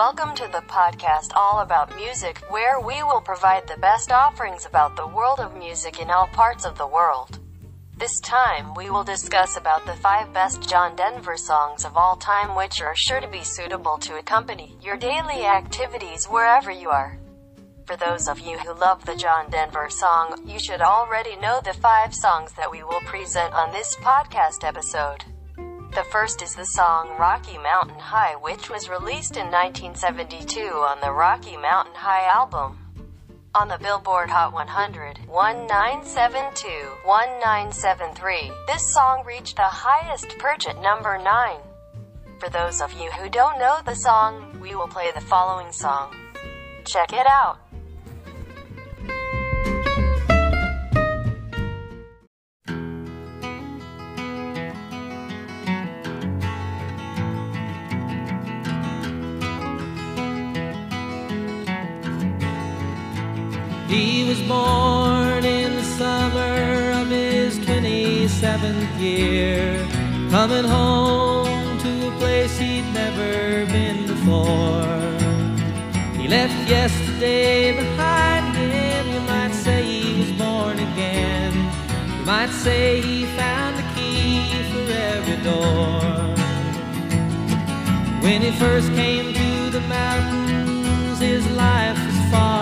Welcome to the podcast all about music, where we will provide the best offerings about the world of music in all parts of the world. This time, we will discuss about the five best John Denver songs of all time which are sure to be suitable to accompany your daily activities wherever you are. For those of you who love the John Denver song, you should already know the five songs that we will present on this podcast episode. The first is the song Rocky Mountain High, which was released in 1972 on the Rocky Mountain High album. On the Billboard Hot 100, 1972, 1973, this song reached the highest perch at number 9. For those of you who don't know the song, we will play the following song. Check it out. 27th year, coming home to a place he'd never been before. He left yesterday behind him, you might say he was born again. You might say he found the key for every door. When he first came to the mountains, his life was far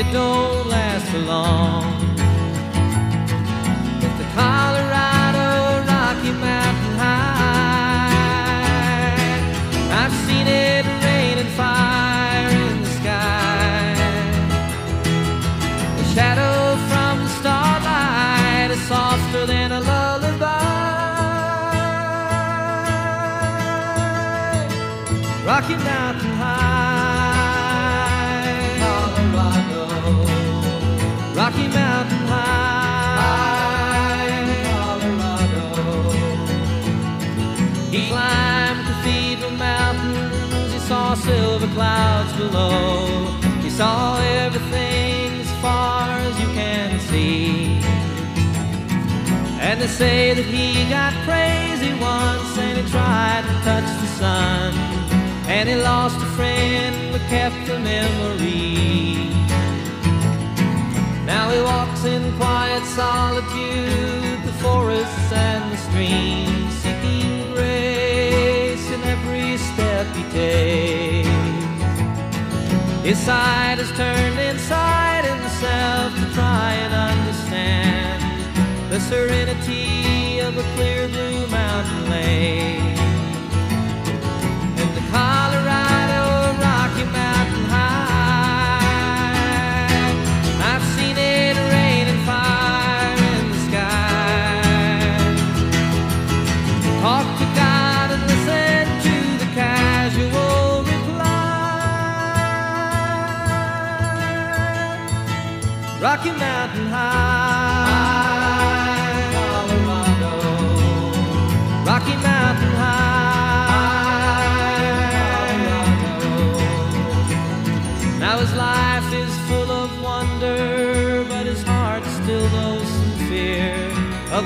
it don't last for long. It's the Colorado Rocky Mountain High. I've seen it rain and fire in the sky. The shadow from the starlight is softer than a lullaby. Rocky Mountain High, saw silver clouds below. He saw everything as far as you can see. And they say that he got crazy once and he tried to touch the sun. And he lost a friend but kept the memory. Now he walks in quiet solitude, the forests and the streams, His side is turned inside himself to try and understand the serenity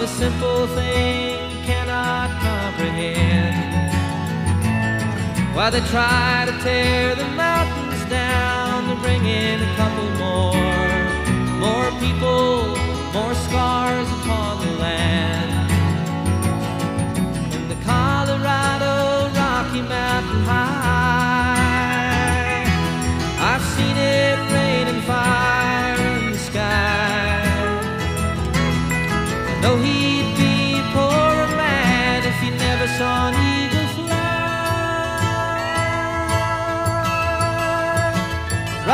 a simple thing cannot comprehend. While they try to tear the mountains down to bring in a couple more, more people, more scars upon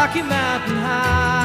Rocky Mountain High,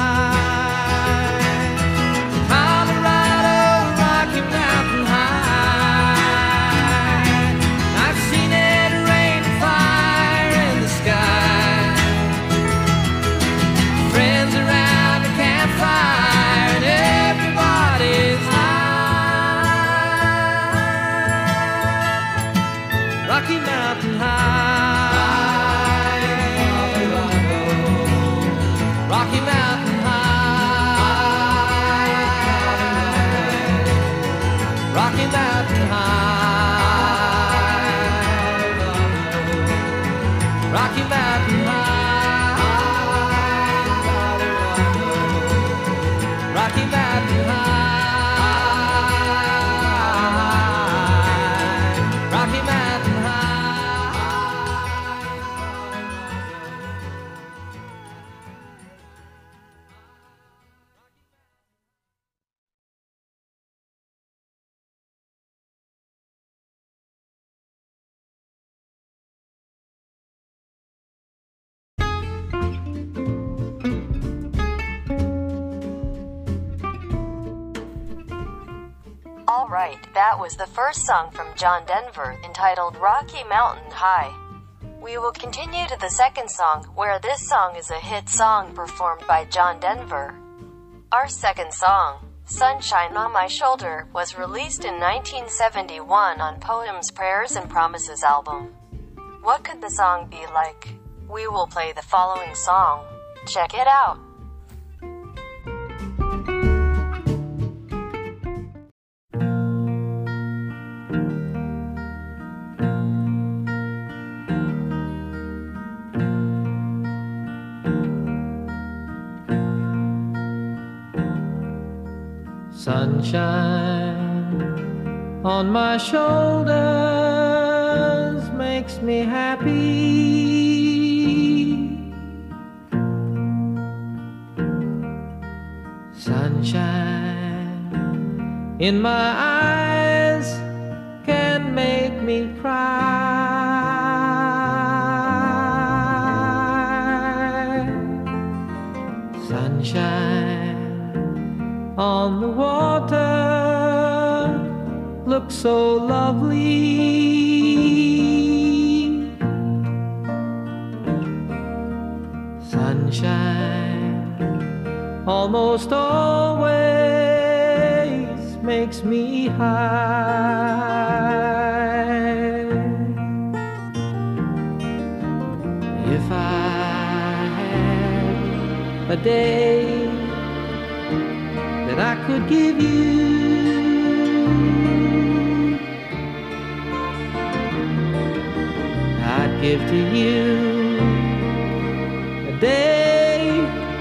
Alright, that was the first song from John Denver, entitled Rocky Mountain High. We will continue to the second song, where this song is a hit song performed by John Denver. Our second song, Sunshine on My Shoulder, was released in 1971 on Poems, Prayers, and Promises album. What could the song be like? We will play the following song. Check it out. Sunshine on my shoulders makes me happy. Sunshine in my eyes can make me cry. So lovely. Sunshine almost always makes me high. If I had a day that I could give you. Give to you a day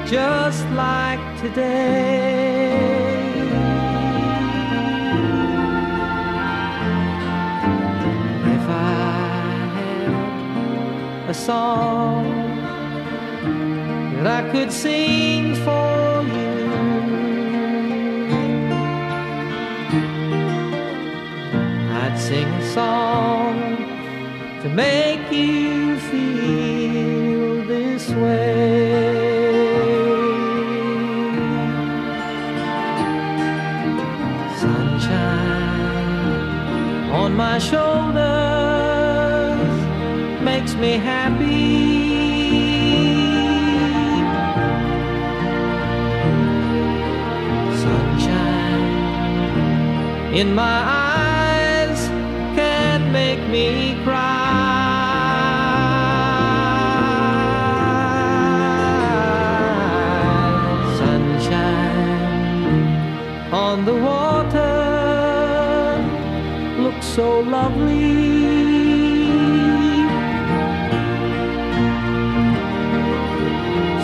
just like today. If I had a song that I could sing for you. I'd sing a song make you feel this way. Sunshine on my shoulders makes me happy. Sunshine in my eyes so lovely.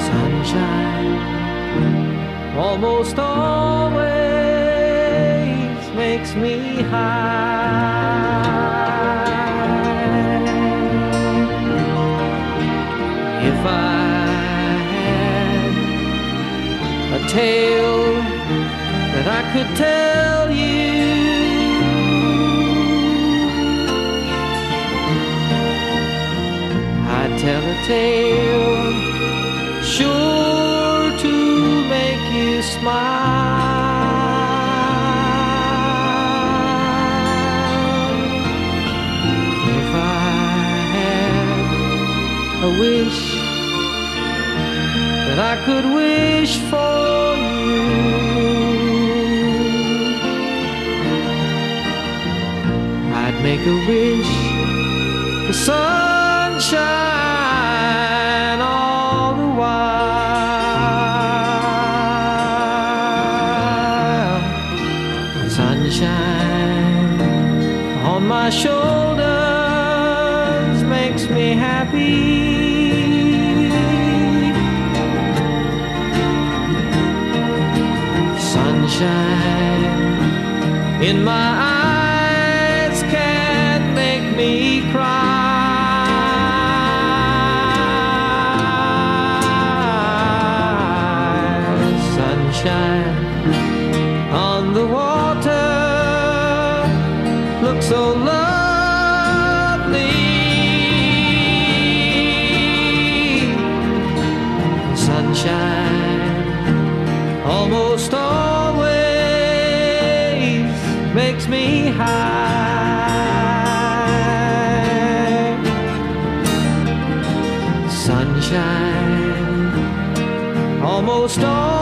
Sunshine almost always makes me high. If I had a tale that I could tell tale sure to make you smile. If I had a wish that I could wish for you, I'd make a wish for sunshine shoulders makes me happy. Sunshine in my eyes can make me cry. Sunshine on the water looks so lovely. Makes me high. Sunshine, almost all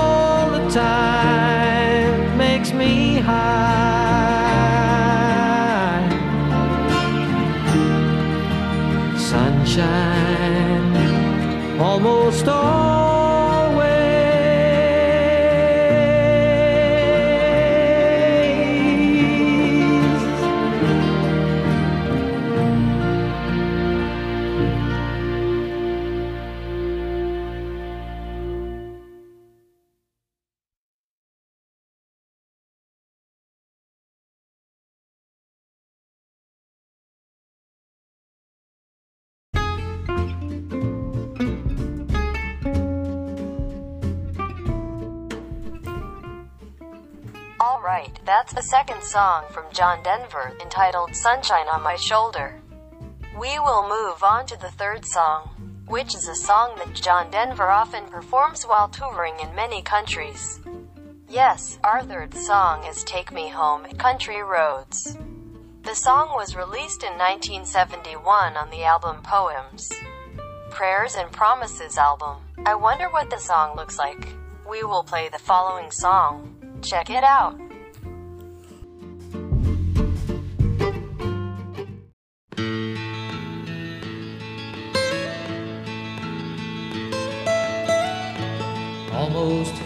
Alright, that's the second song from John Denver, entitled Sunshine on My Shoulder. We will move on to the third song, which is a song that John Denver often performs while touring in many countries. Yes, our third song is Take Me Home, Country Roads. The song was released in 1971 on the album Poems. Prayers and Promises album. I wonder what the song looks like. We will play the following song. Check it out.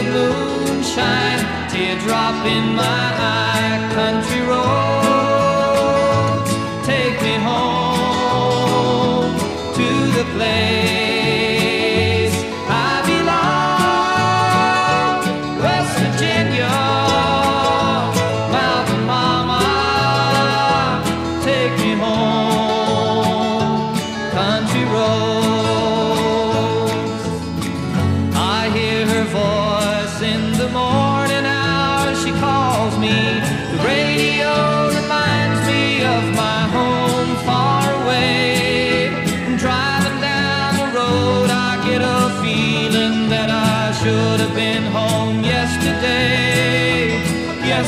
of moonshine, teardrop in my eye. Country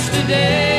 Yesterday,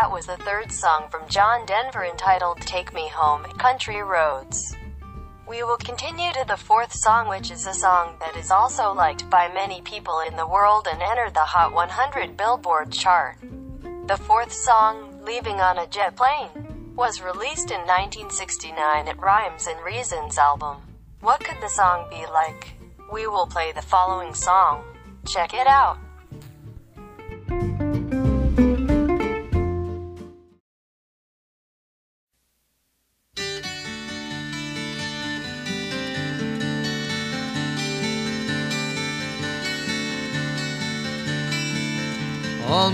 that was the third song from John Denver entitled Take Me Home, Country Roads. We will continue to the fourth song which is a song that is also liked by many people in the world and entered the Hot 100 Billboard chart. The fourth song, Leaving on a Jet Plane, was released in 1969 at Rhymes and Reasons album. What could the song be like? We will play the following song. Check it out.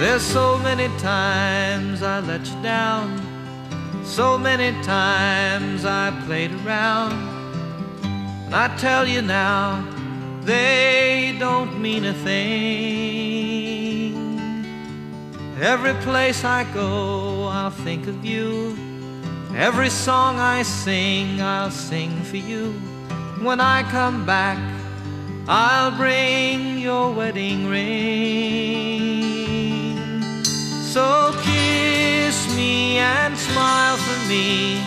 There's so many times I let you down. So many times I played around. And I tell you now, they don't mean a thing. Every place I go, I'll think of you. Every song I sing, I'll sing for you. When I come back, I'll bring your wedding ring. So kiss me and smile for me.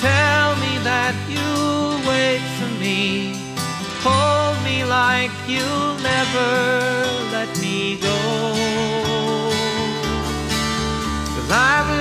Tell me that you'll wait for me. Hold me like you'll never let me go. Cause I'm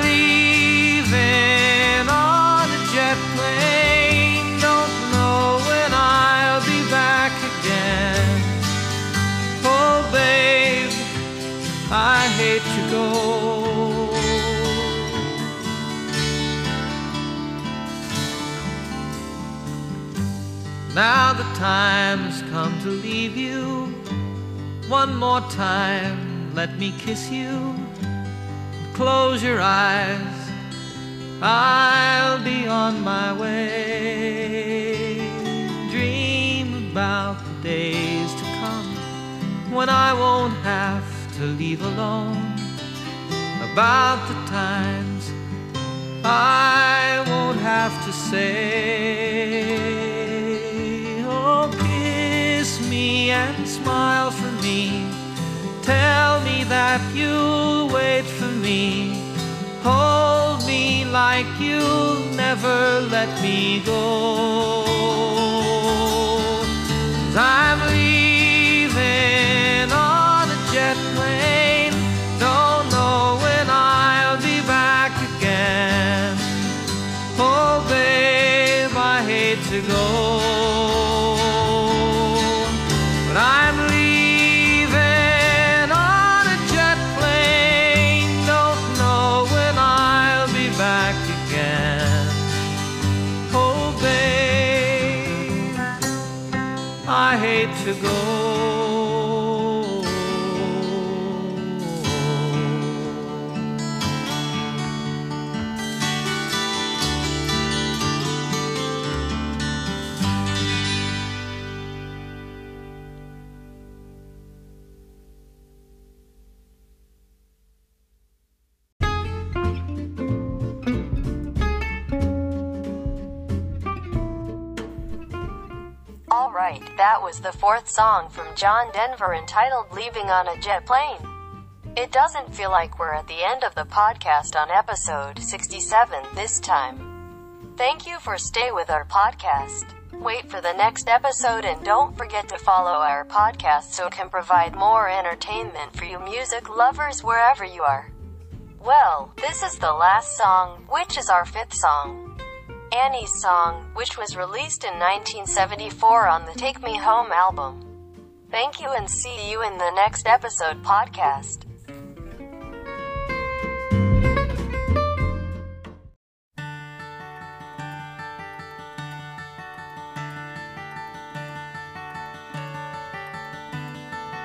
Now the time's come to leave you. One more time, let me kiss you. Close your eyes, I'll be on my way. Dream about the days to come when I won't have to leave alone. About the times I won't have to say, smile for me. Tell me that you'll wait for me. Hold me like you'll never let me go. i I'm leaving on a jet plane. Don't know when I'll be back again. Oh, babe, I hate to go. Alright, that was the fourth song from John Denver entitled Leaving on a Jet Plane. It doesn't feel like we're at the end of the podcast on episode 67 this time. Thank you for stay with our podcast. Wait for the next episode and don't forget to follow our podcast so it can provide more entertainment for you music lovers wherever you are. Well, this is the last song, which is our fifth song. Annie's song, which was released in 1974 on the Take Me Home album. Thank you and see you in the next episode podcast.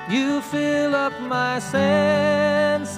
You fill up my senses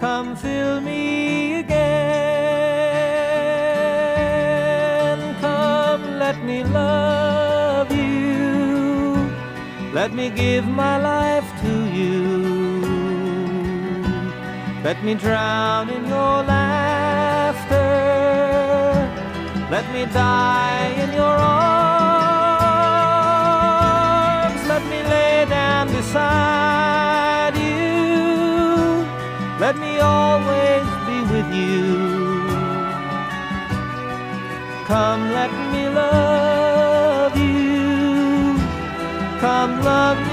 Come fill me again. Come, let me love you. Let me give my life to you. Let me drown in your laughter. Let me die in your arms. Let me lay down beside. Me always be with you. Come, let me love you. Come, love